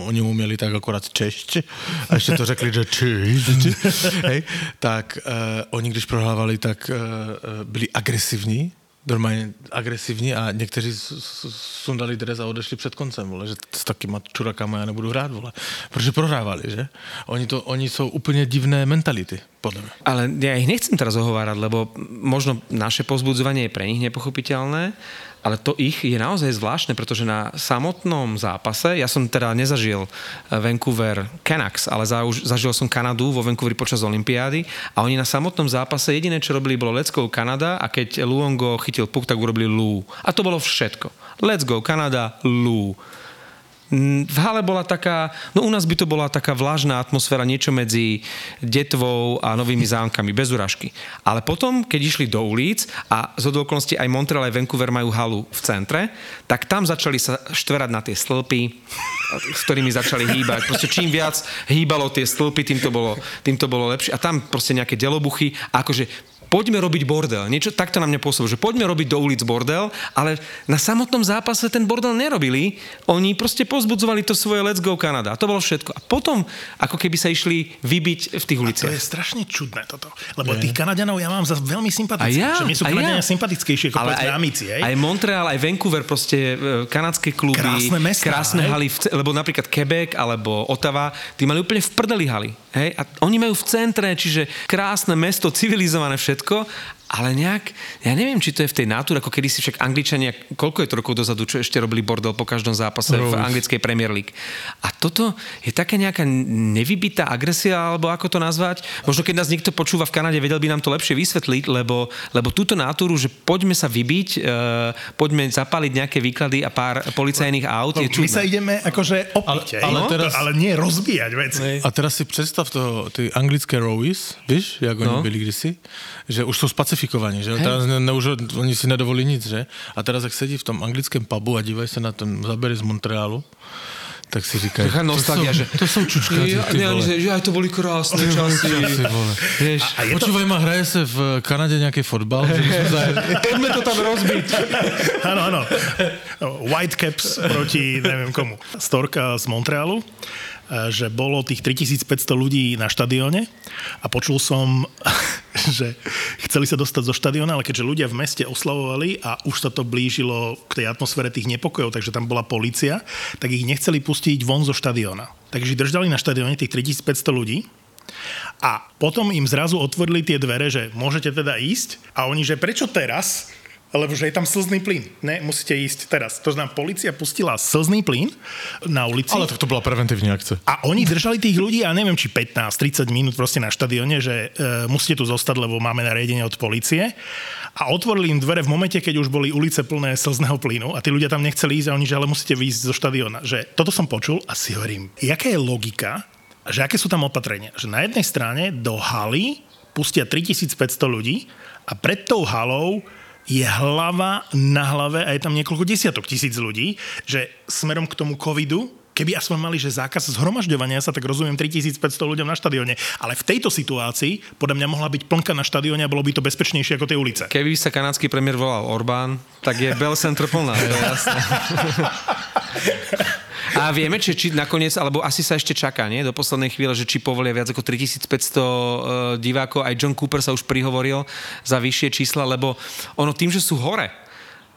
oni uměli tak akorát češť, a ještě to řekli, že češť, hej, tak uh, oni, když prohrávali, tak uh, byli agresivní, normálně agresivní a někteří sundali dres a odešli před koncem, vole, že s takýma čurakama já nebudu hrát, vole. Protože prohrávali, že? Oni, to, oni jsou úplně divné mentality, podle mě. Ale ja ich nechcem teraz ohovárať, lebo možno naše pozbudzovanie je pre nich nepochopiteľné, ale to ich je naozaj zvláštne, pretože na samotnom zápase, ja som teda nezažil eh, Vancouver Canucks, ale zažil som Kanadu vo Vancouveri počas Olympiády a oni na samotnom zápase jediné, čo robili, bolo Let's go Kanada a keď Luongo chytil puk, tak urobili Lou. A to bolo všetko. Let's go Kanada, Lou. Mm, V hale bola taká, no u nás by to bola taká vlážna atmosféra, niečo medzi Detvou a Novými zámkami, bez urážky. Ale potom, keď išli do ulic a z okolností aj Montreal, aj Vancouver majú halu v centre, tak tam začali sa štverať na tie stĺpy, s ktorými začali hýbať. Proste čím viac hýbalo tie stĺpy, tým to bolo, tým to bolo lepšie. A tam proste nejaké delobuchy akože poďme robiť bordel. Niečo takto na mňa pôsobilo, že poďme robiť do ulic bordel, ale na samotnom zápase ten bordel nerobili. Oni proste pozbudzovali to svoje Let's Go Canada. A to bolo všetko. A potom, ako keby sa išli vybiť v tých To uliciach. je strašne čudné toto. Lebo tých Kanadianov ja mám za veľmi sympatických. A ja, že sú a Kanadiania ja. sympatickejšie ako povedzme Amici, hej? aj Montreal, aj Vancouver, proste e, kanadské kluby, Krásne mestá, krásne haly, v, lebo napríklad Quebec alebo Ottawa, tí mali úplne v prdeli haly. Hej? A oni majú v centre, čiže krásne mesto, civilizované všetko, ale nejak, ja neviem, či to je v tej natúre, ako kedy si však Angličania, koľko je to rokov dozadu, čo ešte robili bordel po každom zápase v Rose. anglickej Premier League. A toto je taká nejaká nevybitá agresia, alebo ako to nazvať. Možno keď nás niekto počúva v Kanade, vedel by nám to lepšie vysvetliť, lebo, lebo túto natúru, že poďme sa vybiť, e, poďme zapaliť nejaké výklady a pár policajných aut, je No, my sa čudné. ideme akože opiť, Ale- ale No, teraz- ale nie rozbíjať veci. A teraz si představ to, ty anglické rowies, víš, jak oni No. byli kdysi, že už jsou spacifikovaní, že jo? teraz ne, ne, už, oni si nedovolí nic, že? A teraz jak sedí v tom anglickém pubu a dívají se na ten zábery z Montrealu, tak si říkají, Taká nostalgia, to, že... jsou, to jsou čučkáci, Ja, ty vole. že, že aj to boli krásne časy. Ty vole. Vieš, A to, Počúvaj ma, hraje se v Kanade nějaký fotbal? (laughs) Poďme to tam rozbiť. áno, (laughs) áno. Whitecaps proti neviem komu. Storka z Montrealu, že bolo tých 3500 ľudí na štadióne a počul som, (laughs) že chceli sa dostať zo štadióna, ale keďže ľudia v meste oslavovali a už sa to blížilo k tej atmosfére tých nepokojov, takže tam bola policia, tak ich nechceli pustiť von zo štadióna. Takže držali na štadióne tých 3500 ľudí a potom im zrazu otvorili tie dvere, že môžete teda ísť a oni, že prečo teraz? Lebo že je tam slzný plyn. Ne, musíte ísť teraz. To znamená, policia pustila slzný plyn na ulici. Ale tak to byla preventivní akce. A oni držali tých ľudí, ja neviem, či 15-30 minút proste na štadióne, že e, musíte tu zostať, lebo máme nariadenie od policie. A otvorili im dvere v momente, keď už boli ulice plné slzného plynu a tí ľudia tam nechceli ísť a oni, že ale musíte výjsť zo štadióna. Že toto som počul a si hovorím, jaká je logika, že aké sú tam opatrenia. Že na jednej strane do haly pustia 3500 ľudí a pred tou halou je hlava na hlave a je tam niekoľko desiatok tisíc ľudí, že smerom k tomu covidu Keby aspoň mali, že zákaz zhromažďovania sa, tak rozumiem 3500 ľuďom na štadióne. Ale v tejto situácii podľa mňa mohla byť plnka na štadióne a bolo by to bezpečnejšie ako tie ulice. Keby sa kanadský premiér volal Orbán, tak je Bell Center plná. (laughs) A vieme, či, či nakoniec, alebo asi sa ešte čaká, nie? Do poslednej chvíle, že či povolia viac ako 3500 uh, divákov. Aj John Cooper sa už prihovoril za vyššie čísla, lebo ono tým, že sú hore,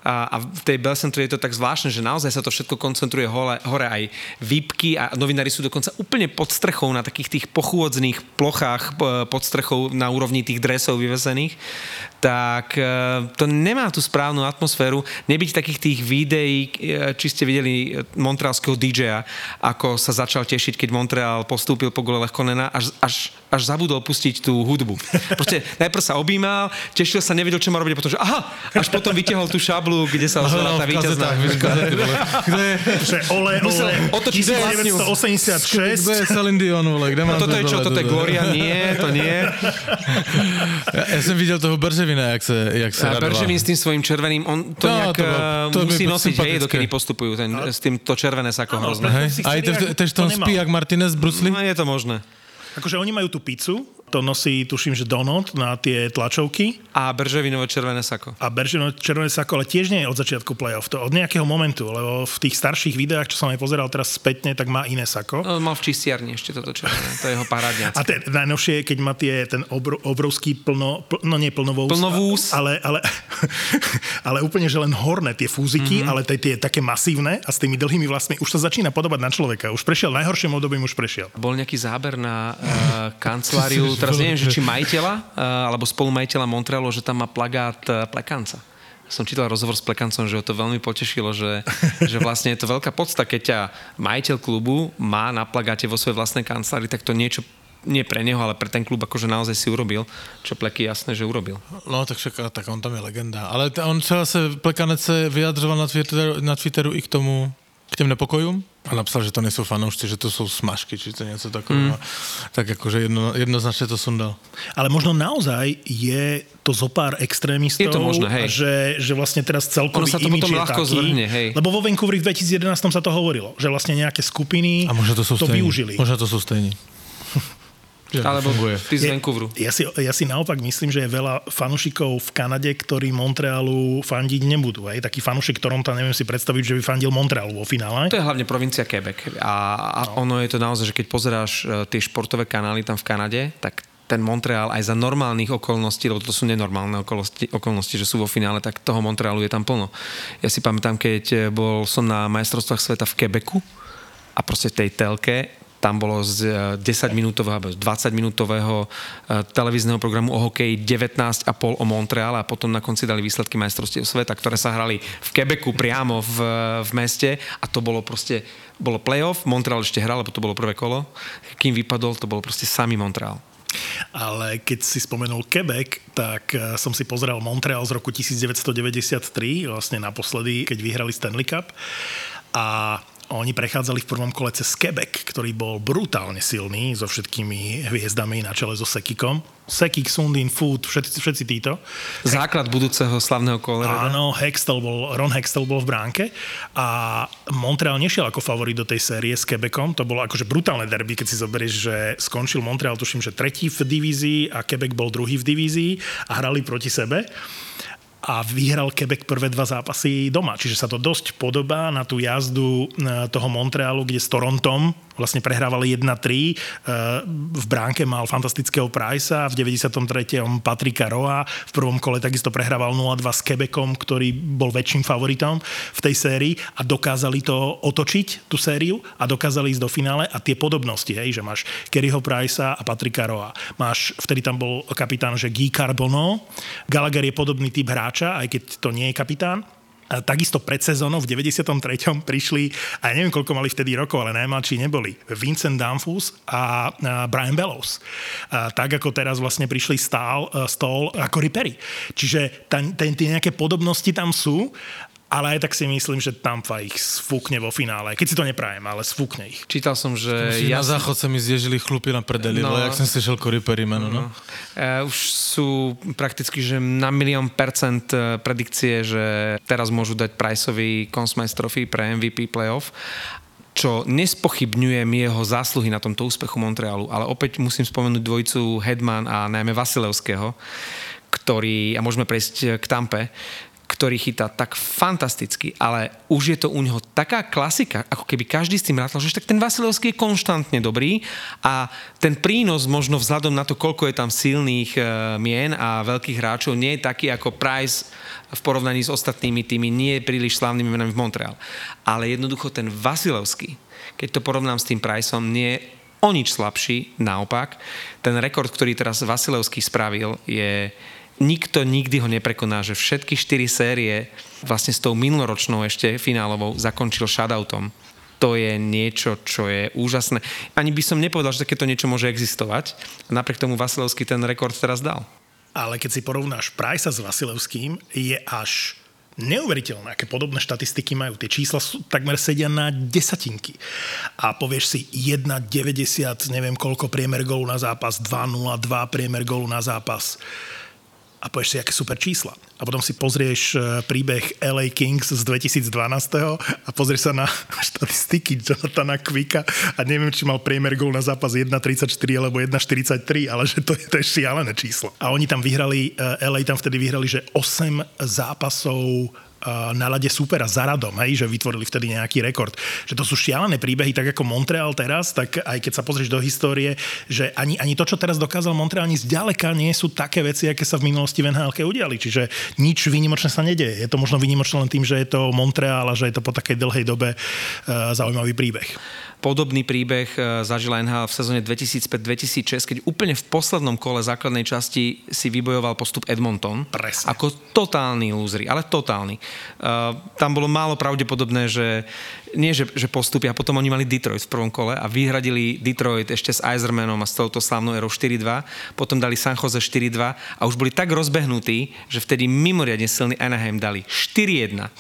a, a v tej Bell Center je to tak zvláštne, že naozaj sa to všetko koncentruje hore, hore aj výpky a novinári sú dokonca úplne pod strechou na takých tých pochôdznych plochách p- pod strechou na úrovni tých dresov vyvesených, tak e, to nemá tú správnu atmosféru. Nebyť takých tých videí, e, či ste videli e, montrealského DJ-a, ako sa začal tešiť, keď Montreal postúpil po gole Lechkonena, až, až, až zabudol pustiť tú hudbu. Proste najprv sa objímal, tešil sa, nevedel, čo má robiť, potom, že aha, až potom vytiahol tú šablu, kde sa ozvala tá víťazná. Kde je, Že ole, ole, otočiť vlastňu. 1986. kde je Celine Dion, vole, kde A mám toto je čo, toto je Gloria? Nie, to nie. Ja, ja som videl toho Berževina, jak se, jak se A radoval. Berževin s tým svojím červeným, on to No, nejak to bolo- eh, to musí nosiť, hej, dokedy postupujú ten, s tým to červené sako hrozné. Aj tež to spí, jak Martinez Bruce Lee. No je to možné. Akože oni majú tú pizzu, to nosí, tuším, že Donut na tie tlačovky A Berževinové červené sako. a Beržino červené sako, ale tiež nie je od začiatku play-off, to od nejakého momentu, lebo v tých starších videách, čo som aj pozeral teraz spätne, tak má iné sako. No, mal v čistiarni ešte toto červené. To je jeho parádňac. A ten najnovšie, keď má tie, ten obro, obrovský plno, pl, no nie plnovous, Plnovús. ale, ale, (laughs) ale úplne, že len horné tie fúziky, mm-hmm. ale tie, tie také masívne a s tými dlhými vlastmi, už sa začína podobať na človeka. Už prešiel, najhorším obdobím už prešiel. Bol nejaký záber na uh, kanceláriu, teraz neviem, že či majiteľa, uh, alebo spolumajiteľa Montrealu, že tam má plagát uh, Plekanca. Som čítal rozhovor s Plekancom, že ho to veľmi potešilo, že, že vlastne je to veľká podsta, keď ťa majiteľ klubu má na plagáte vo svojej vlastnej kancelárii, tak to niečo nie pre neho, ale pre ten klub akože naozaj si urobil, čo Pleky jasné, že urobil. No, tak však, tak on tam je legenda. Ale on třeba se, Plekanec se vyjadřoval na Twitteru, na Twitteru i k tomu, k těm nepokojům. A napsal, že to nejsou fanoušci, že to jsou smažky, či to něco takového. Mm. Tak jakože jedno, jednoznačně to sundal. Ale možno naozaj je to zo pár extrémistov. Je to možné, hej. Že, že vlastne teraz celkový Ono sa to potom ľahko taký, zvrhne, hej. Lebo vo Vancouveri v 2011 sa to hovorilo, že vlastne nejaké skupiny A možno to jsou to stejní. využili. Možno to jsou stejní. Že Alebo funguje. ty z Vancouveru. Ja si, ja si naopak myslím, že je veľa fanušikov v Kanade, ktorí Montrealu fandiť nebudú. Hej. Taký fanušik Toronto, neviem si predstaviť, že by fandil Montrealu vo finále. To je hlavne provincia Quebec. A, a no. ono je to naozaj, že keď pozeráš e, tie športové kanály tam v Kanade, tak ten Montreal aj za normálnych okolností, lebo to sú nenormálne okolnosti, okolnosti, že sú vo finále, tak toho Montrealu je tam plno. Ja si pamätám, keď e, bol som na majstrovstvách sveta v Quebecu a proste v tej telke tam bolo z e, 10-minútového alebo 20-minútového e, televízneho programu o hokeji 19,5 o Montreal a potom na konci dali výsledky majstrovstiev sveta, ktoré sa hrali v Quebecu priamo v, v meste a to bolo proste bolo playoff, Montreal ešte hral, lebo to bolo prvé kolo. Kým vypadol, to bolo proste samý Montreal. Ale keď si spomenul Quebec, tak eh, som si pozrel Montreal z roku 1993, vlastne naposledy, keď vyhrali Stanley Cup. A oni prechádzali v prvom kole cez Quebec, ktorý bol brutálne silný so všetkými hviezdami na čele so Sekikom. Sekik, Sundin, Food, všetci, všetci títo. Základ budúceho slavného kolera. Áno, Hextel bol, Ron Hextel bol v bránke a Montreal nešiel ako favorit do tej série s Quebecom. To bolo akože brutálne derby, keď si zoberieš, že skončil Montreal, tuším, že tretí v divízii a Quebec bol druhý v divízii a hrali proti sebe a vyhral Quebec prvé dva zápasy doma. Čiže sa to dosť podobá na tú jazdu e, toho Montrealu, kde s Torontom vlastne prehrávali 1-3. E, V bránke mal fantastického Pricea, v 93. Patrika Roa, v prvom kole takisto prehrával 0-2 s Quebecom, ktorý bol väčším favoritom v tej sérii a dokázali to otočiť, tú sériu a dokázali ísť do finále a tie podobnosti, hej, že máš Kerryho Pricea a Patrika Roa. Máš, vtedy tam bol kapitán, že Guy Carbono, Gallagher je podobný typ hráča, aj keď to nie je kapitán. A takisto pred sezónou v 93. prišli, a ja neviem, koľko mali vtedy rokov, ale najmladší neboli, Vincent Danfus a, Brian Bellows. A tak ako teraz vlastne prišli stál, stol ako Ripery. Čiže tie nejaké podobnosti tam sú, ale aj tak si myslím, že Tampa ich sfúkne vo finále. Keď si to neprajem, ale sfúkne ich. Čítal som, že... Musí na záchod se mi zježili chlupy na prdeli, no, No. jak jsem slyšel Cory Perry jméno, no. Uh, už sú prakticky, že na milión percent eh, predikcie, že teraz môžu dať Priceovi Consmice Trophy pre MVP playoff čo nespochybňujem jeho zásluhy na tomto úspechu Montrealu, ale opäť musím spomenúť dvojicu Hedman a najmä Vasilevského, ktorý, a môžeme prejsť k Tampe, ktorý chytá tak fantasticky, ale už je to u neho taká klasika, ako keby každý s tým rátal, že tak ten Vasilevský je konštantne dobrý a ten prínos možno vzhľadom na to, koľko je tam silných e, mien a veľkých hráčov, nie je taký ako Price v porovnaní s ostatnými tými nie príliš slávnymi menami v Montreal. Ale jednoducho ten Vasilevský, keď to porovnám s tým Priceom, nie je o nič slabší, naopak. Ten rekord, ktorý teraz Vasilevský spravil, je nikto nikdy ho neprekoná, že všetky štyri série vlastne s tou minuloročnou ešte finálovou zakončil shutoutom. To je niečo, čo je úžasné. Ani by som nepovedal, že takéto niečo môže existovať. Napriek tomu Vasilevský ten rekord teraz dal. Ale keď si porovnáš Pricea s Vasilevským, je až neuveriteľné, aké podobné štatistiky majú. Tie čísla sú, takmer sedia na desatinky. A povieš si 1,90, neviem koľko priemer gólu na zápas, 2,02 priemer gólu na zápas a povieš si, aké super čísla. A potom si pozrieš e, príbeh LA Kings z 2012. a pozrieš sa na (laughs) štatistiky Jonathana Quicka a neviem, či mal priemer gól na zápas 1,34 alebo 1,43, ale že to je, to je šialené číslo. A oni tam vyhrali, e, LA tam vtedy vyhrali, že 8 zápasov na lade supera za radom, hej, že vytvorili vtedy nejaký rekord. Že to sú šialené príbehy, tak ako Montreal teraz, tak aj keď sa pozrieš do histórie, že ani, ani to, čo teraz dokázal Montreal, ani zďaleka nie sú také veci, aké sa v minulosti v nhl udiali. Čiže nič výnimočné sa nedeje. Je to možno výnimočné len tým, že je to Montreal a že je to po takej dlhej dobe uh, zaujímavý príbeh. Podobný príbeh e, zažila NHL v sezóne 2005-2006, keď úplne v poslednom kole základnej časti si vybojoval postup Edmonton. Presne. Ako totálny lúzry, ale totálny. Uh, tam bolo málo pravdepodobné, že nie, že, že postupia. Potom oni mali Detroit v prvom kole a vyhradili Detroit ešte s Eisermanom a s touto slavnou erou 4-2. Potom dali San Jose 4-2 a už boli tak rozbehnutí, že vtedy mimoriadne silný Anaheim dali 4-1.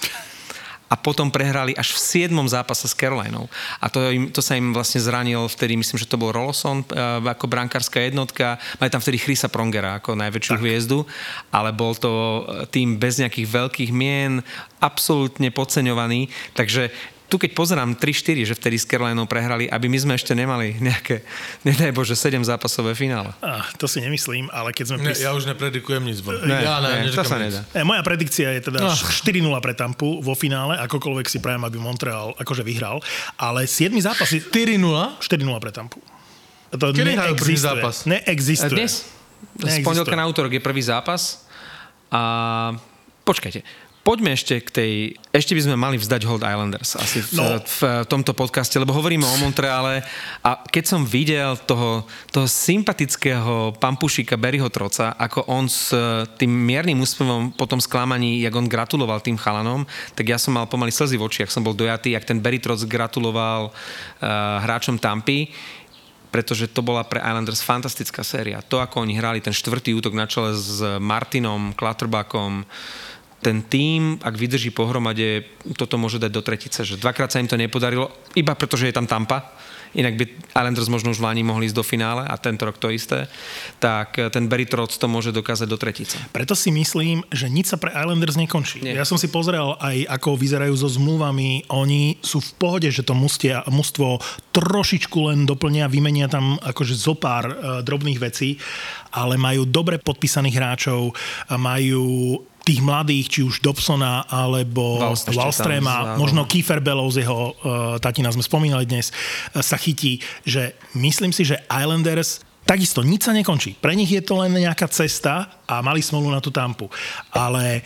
A potom prehrali až v 7. zápase s Carolinou. A to, im, to sa im vlastne zranil vtedy, myslím, že to bol Roloson uh, ako brankárska jednotka. Mali tam vtedy Chrisa Prongera ako najväčšiu tak. hviezdu, ale bol to tým bez nejakých veľkých mien, absolútne podceňovaný. Takže tu keď pozerám 3-4, že vtedy s Carolinou prehrali, aby my sme ešte nemali nejaké, nedaj Bože, 7 zápasové finále. Ah, to si nemyslím, ale keď sme... Ne, ja už nepredikujem nic. Bo. Ne, ja ne, ne, to sa nedá. E, moja predikcia je teda no. 4-0 pre Tampu vo finále, akokoľvek si prajem, aby Montreal akože vyhral, ale 7 zápasy... 4-0? 4-0 pre Tampu. To Kedy neexistuje. zápas? Neexistuje. Dnes? Z pondelka na útorok je prvý zápas a počkajte, poďme ešte k tej... Ešte by sme mali vzdať Hold Islanders asi v, no. v, v tomto podcaste, lebo hovoríme o Montreale a keď som videl toho, toho sympatického pampušika Berryho Troca, ako on s tým miernym úspevom po tom sklamaní, jak on gratuloval tým chalanom, tak ja som mal pomaly slzy v očiach, som bol dojatý, jak ten Berry Troc gratuloval uh, hráčom Tampy pretože to bola pre Islanders fantastická séria. To, ako oni hrali ten štvrtý útok na čele s Martinom, Klatterbackom, ten tým, ak vydrží pohromade, toto môže dať do tretice, že dvakrát sa im to nepodarilo, iba pretože je tam Tampa, inak by Islanders možno už v Lani mohli ísť do finále a tento rok to isté, tak ten Barry Trotz to môže dokázať do tretice. Preto si myslím, že nič sa pre Islanders nekončí. Nie. Ja som si pozrel aj, ako vyzerajú so zmluvami. Oni sú v pohode, že to mustia, mužstvo trošičku len doplnia, vymenia tam akože zo pár uh, drobných vecí, ale majú dobre podpísaných hráčov, majú tých mladých, či už Dobsona alebo Wallstrema, možno Kiefer Bellows, jeho uh, tatina sme spomínali dnes, uh, sa chytí, že myslím si, že Islanders takisto nič sa nekončí. Pre nich je to len nejaká cesta a mali smolu na tú tampu. Ale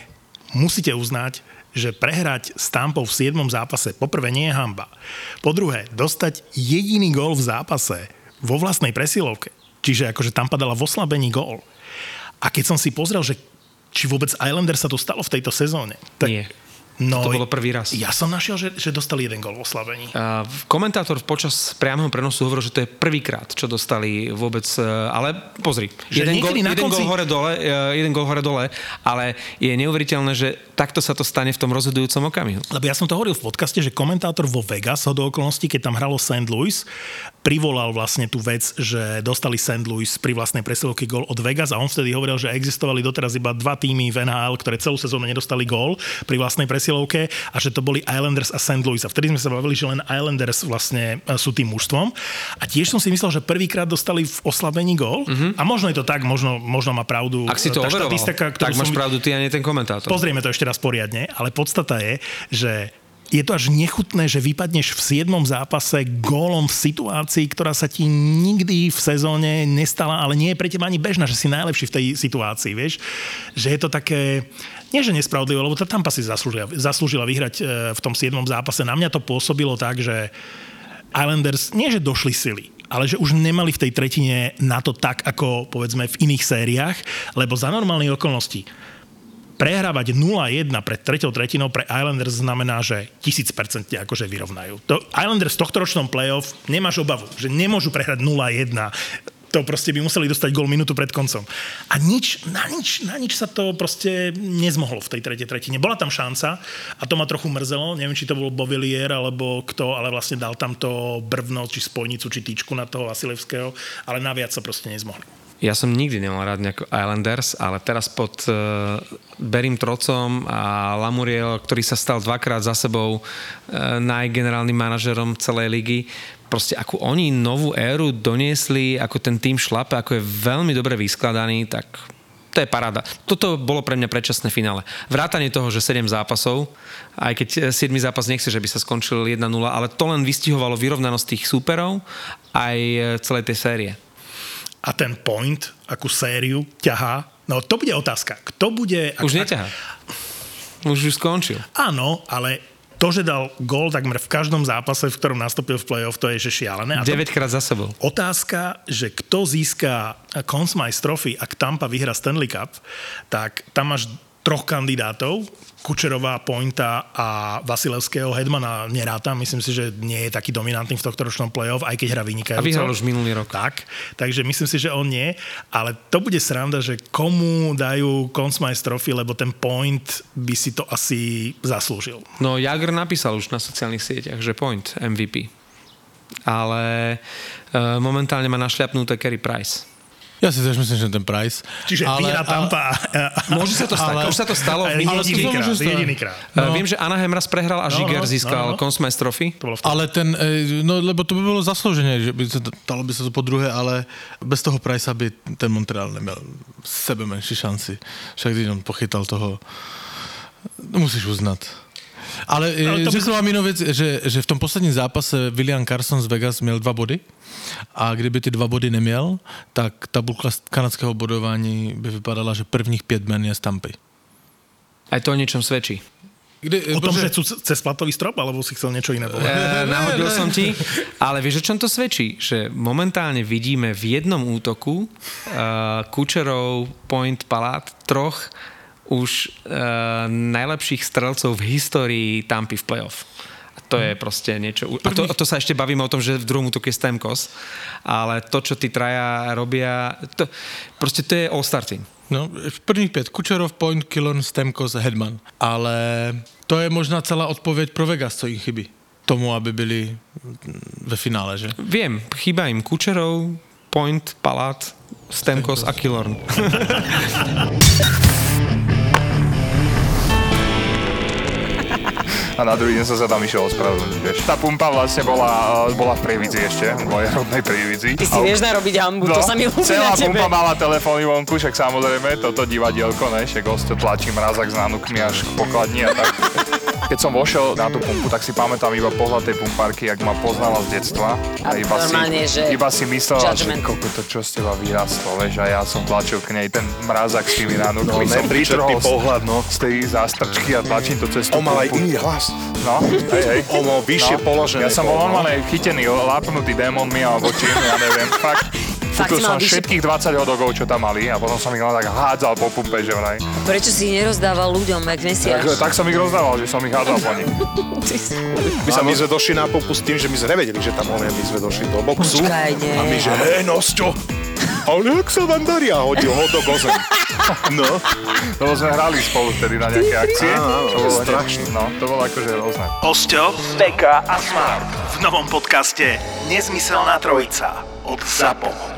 musíte uznať, že prehrať s Tampou v 7. zápase poprvé nie je hamba. Po druhé, dostať jediný gól v zápase vo vlastnej presilovke, čiže akože Tampa dala v oslabení gól. A keď som si pozrel, že či vôbec Islander sa to stalo v tejto sezóne. Tak, Nie. No, to bolo prvý raz. Ja som našiel, že, že dostali jeden gol v oslabení. Uh, komentátor počas priamého prenosu hovoril, že to je prvýkrát, čo dostali vôbec, uh, ale pozri, že jeden, gol, jeden, konci... gol hore dole, uh, jeden gol hore dole, ale je neuveriteľné, že takto sa to stane v tom rozhodujúcom okamihu. Lebo ja som to hovoril v podcaste, že komentátor vo Vegas ho do okolností, keď tam hralo St. Louis, privolal vlastne tú vec, že dostali St. Louis pri vlastnej presilovke gól od Vegas a on vtedy hovoril, že existovali doteraz iba dva týmy v NHL, ktoré celú sezónu nedostali gól pri vlastnej presilovke a že to boli Islanders a St. Louis. A vtedy sme sa bavili, že len Islanders vlastne e, sú tým mužstvom. A tiež som si myslel, že prvýkrát dostali v oslabení gól. Mm-hmm. A možno je to tak, možno, možno má pravdu. Ak si to overoval, tak máš som... pravdu ty a nie ten komentátor. Pozrieme to ešte raz poriadne, ale podstata je, že je to až nechutné, že vypadneš v 7. zápase gólom v situácii, ktorá sa ti nikdy v sezóne nestala, ale nie je pre teba ani bežná, že si najlepší v tej situácii, vieš? Že je to také, nie že nespravodlivé, lebo tá Tampa si zaslúžila, zaslúžila vyhrať e, v tom 7. zápase. Na mňa to pôsobilo tak, že Islanders nie, že došli sily, ale že už nemali v tej tretine na to tak, ako povedzme v iných sériách, lebo za normálnych okolností prehrávať 0-1 pred treťou tretinou pre Islanders znamená, že 1000% akože vyrovnajú. To Islanders v tohto ročnom playoff nemáš obavu, že nemôžu prehrať 0-1 to proste by museli dostať gol minútu pred koncom. A nič, na nič, na nič sa to proste nezmohlo v tej tretej tretine. Bola tam šanca a to ma trochu mrzelo. Neviem, či to bol Bovillier alebo kto, ale vlastne dal tam to brvno, či spojnicu, či týčku na toho Vasilevského, ale naviac sa proste nezmohli. Ja som nikdy nemal rád nejako Islanders, ale teraz pod uh, Berim Trocom a Lamuriel, ktorý sa stal dvakrát za sebou uh, najgenerálnym manažerom celej ligy, proste ako oni novú éru doniesli, ako ten tým šlape, ako je veľmi dobre vyskladaný, tak to je paráda. Toto bolo pre mňa predčasné finále. Vrátanie toho, že 7 zápasov, aj keď 7 zápas nechce, že by sa skončil 1-0, ale to len vystihovalo vyrovnanosť tých súperov aj celej tej série a ten point, akú sériu ťahá, no to bude otázka. Kto bude... Už ak, neťahá. Už už skončil. Áno, ale to, že dal gól takmer v každom zápase, v ktorom nastúpil v play-off, to je že šialené. A 9 krát za sebou. Otázka, že kto získa Consmice Trophy, ak Tampa vyhra Stanley Cup, tak tam máš troch kandidátov, Kučerová, Pointa a Vasilevského Hedmana nerátam. Myslím si, že nie je taký dominantný v tohto ročnom play-off, aj keď hrá vynikajúco. A vyhral už minulý rok. Tak, takže myslím si, že on nie. Ale to bude sranda, že komu dajú Consmice Trophy, lebo ten Point by si to asi zaslúžil. No Jagr napísal už na sociálnych sieťach, že Point MVP. Ale uh, momentálne má našľapnuté Kerry Price. Ja si tiež myslím, že ten Price. Čiže ale, vyhra Tampa. Môže sa to stať, ale, už sa to stalo v minulosti. Jediný krát, jediný krát. No. Viem, že Anaheim raz prehral a Žiger no, no, získal no, no. Consmice Trophy. Ale ten, e, no lebo to by bolo zaslúženie, že by sa, dalo by sa to po druhé, ale bez toho Price by ten Montreal nemal sebe menší šanci. Však když on pochytal toho, no musíš uznat. Ale, ale to by... vám inú vec, že, že v tom posledním zápase William Carson z Vegas měl dva body a kdyby ty dva body neměl, tak tabulka kanadského bodování by vypadala, že prvních pět men je z Tampy. Aj to o niečom svedčí. Kde, o tom, že sú cez platový strop, alebo si chcel niečo iné povedať? E, nahodil som ti, ale vieš, o čom to svedčí? Že momentálne vidíme v jednom útoku uh, Kučerov, Point, Palát, troch už uh, najlepších strelcov v histórii Tampy v playoff to je proste niečo... A to, to sa ešte bavíme o tom, že v druhom útoku je Stemkos, ale to, čo tí traja robia, to, proste to je all-star team. No, v prvních pět Kučerov, Point, Killon, Stemkos, Hedman. Ale to je možná celá odpověď pro Vegas, co jim chybí tomu, aby byli ve finále, že? Viem, chýba im Kučerov, Point, Palat, Stemkos a Killorn. (laughs) a na druhý deň som sa tam išiel ospravedlniť, vieš. Tá pumpa vlastne bola, eh, bola v Prievidzi ešte, v mojej rodnej Prievidzi. Ty si a... vieš narobiť hambu, no, to sa mi ľúbi Celá na tebe. pumpa mala telefóny vonku, však samozrejme, toto divadielko, ne, však tlačí mrazak s nánukmi až k pokladni a tak. (laughs) Keď som vošiel na tú pumpu, tak si pamätám iba pohľad tej pumpárky, jak ma poznala z detstva. A, a iba, si, že iba si myslela, judgment. že koľko to čo z teba vyrastlo, vieš, a ja som tlačil k nej ten mrazak s tými nánukmi. No, som pohľad, no. z tej zástrčky a tlačím to cez tú On mal aj iný hlas. No, hej, hej. On mal vyššie no. položené. Ja som bol normálne chytený, lápnutý démonmi alebo čím, ja neviem, fakt. (laughs) Fakt Kúpil som vyššie... všetkých 20 hodogov, čo tam mali a potom som ich len tak hádzal po pumpe, že vraj. Prečo si ich nerozdával ľuďom, jak mesiac? Tak, tak som ich rozdával, že som ich hádzal po nich. (laughs) my sa my sme došli na pumpu s tým, že my sme nevedeli, že tam on je, my sme došli do boxu. Počkaj, nie. A my že, hej, Nosťo, ale jak sa vám darí? A hodil ho do gozem. (laughs) No. To sme hrali spolu vtedy na nejaké akcie. Áno, to bolo strašné. No, to bolo akože rôzne. Osťo, Beka a Smart v novom podcaste Nezmyselná trojica od ZAPO.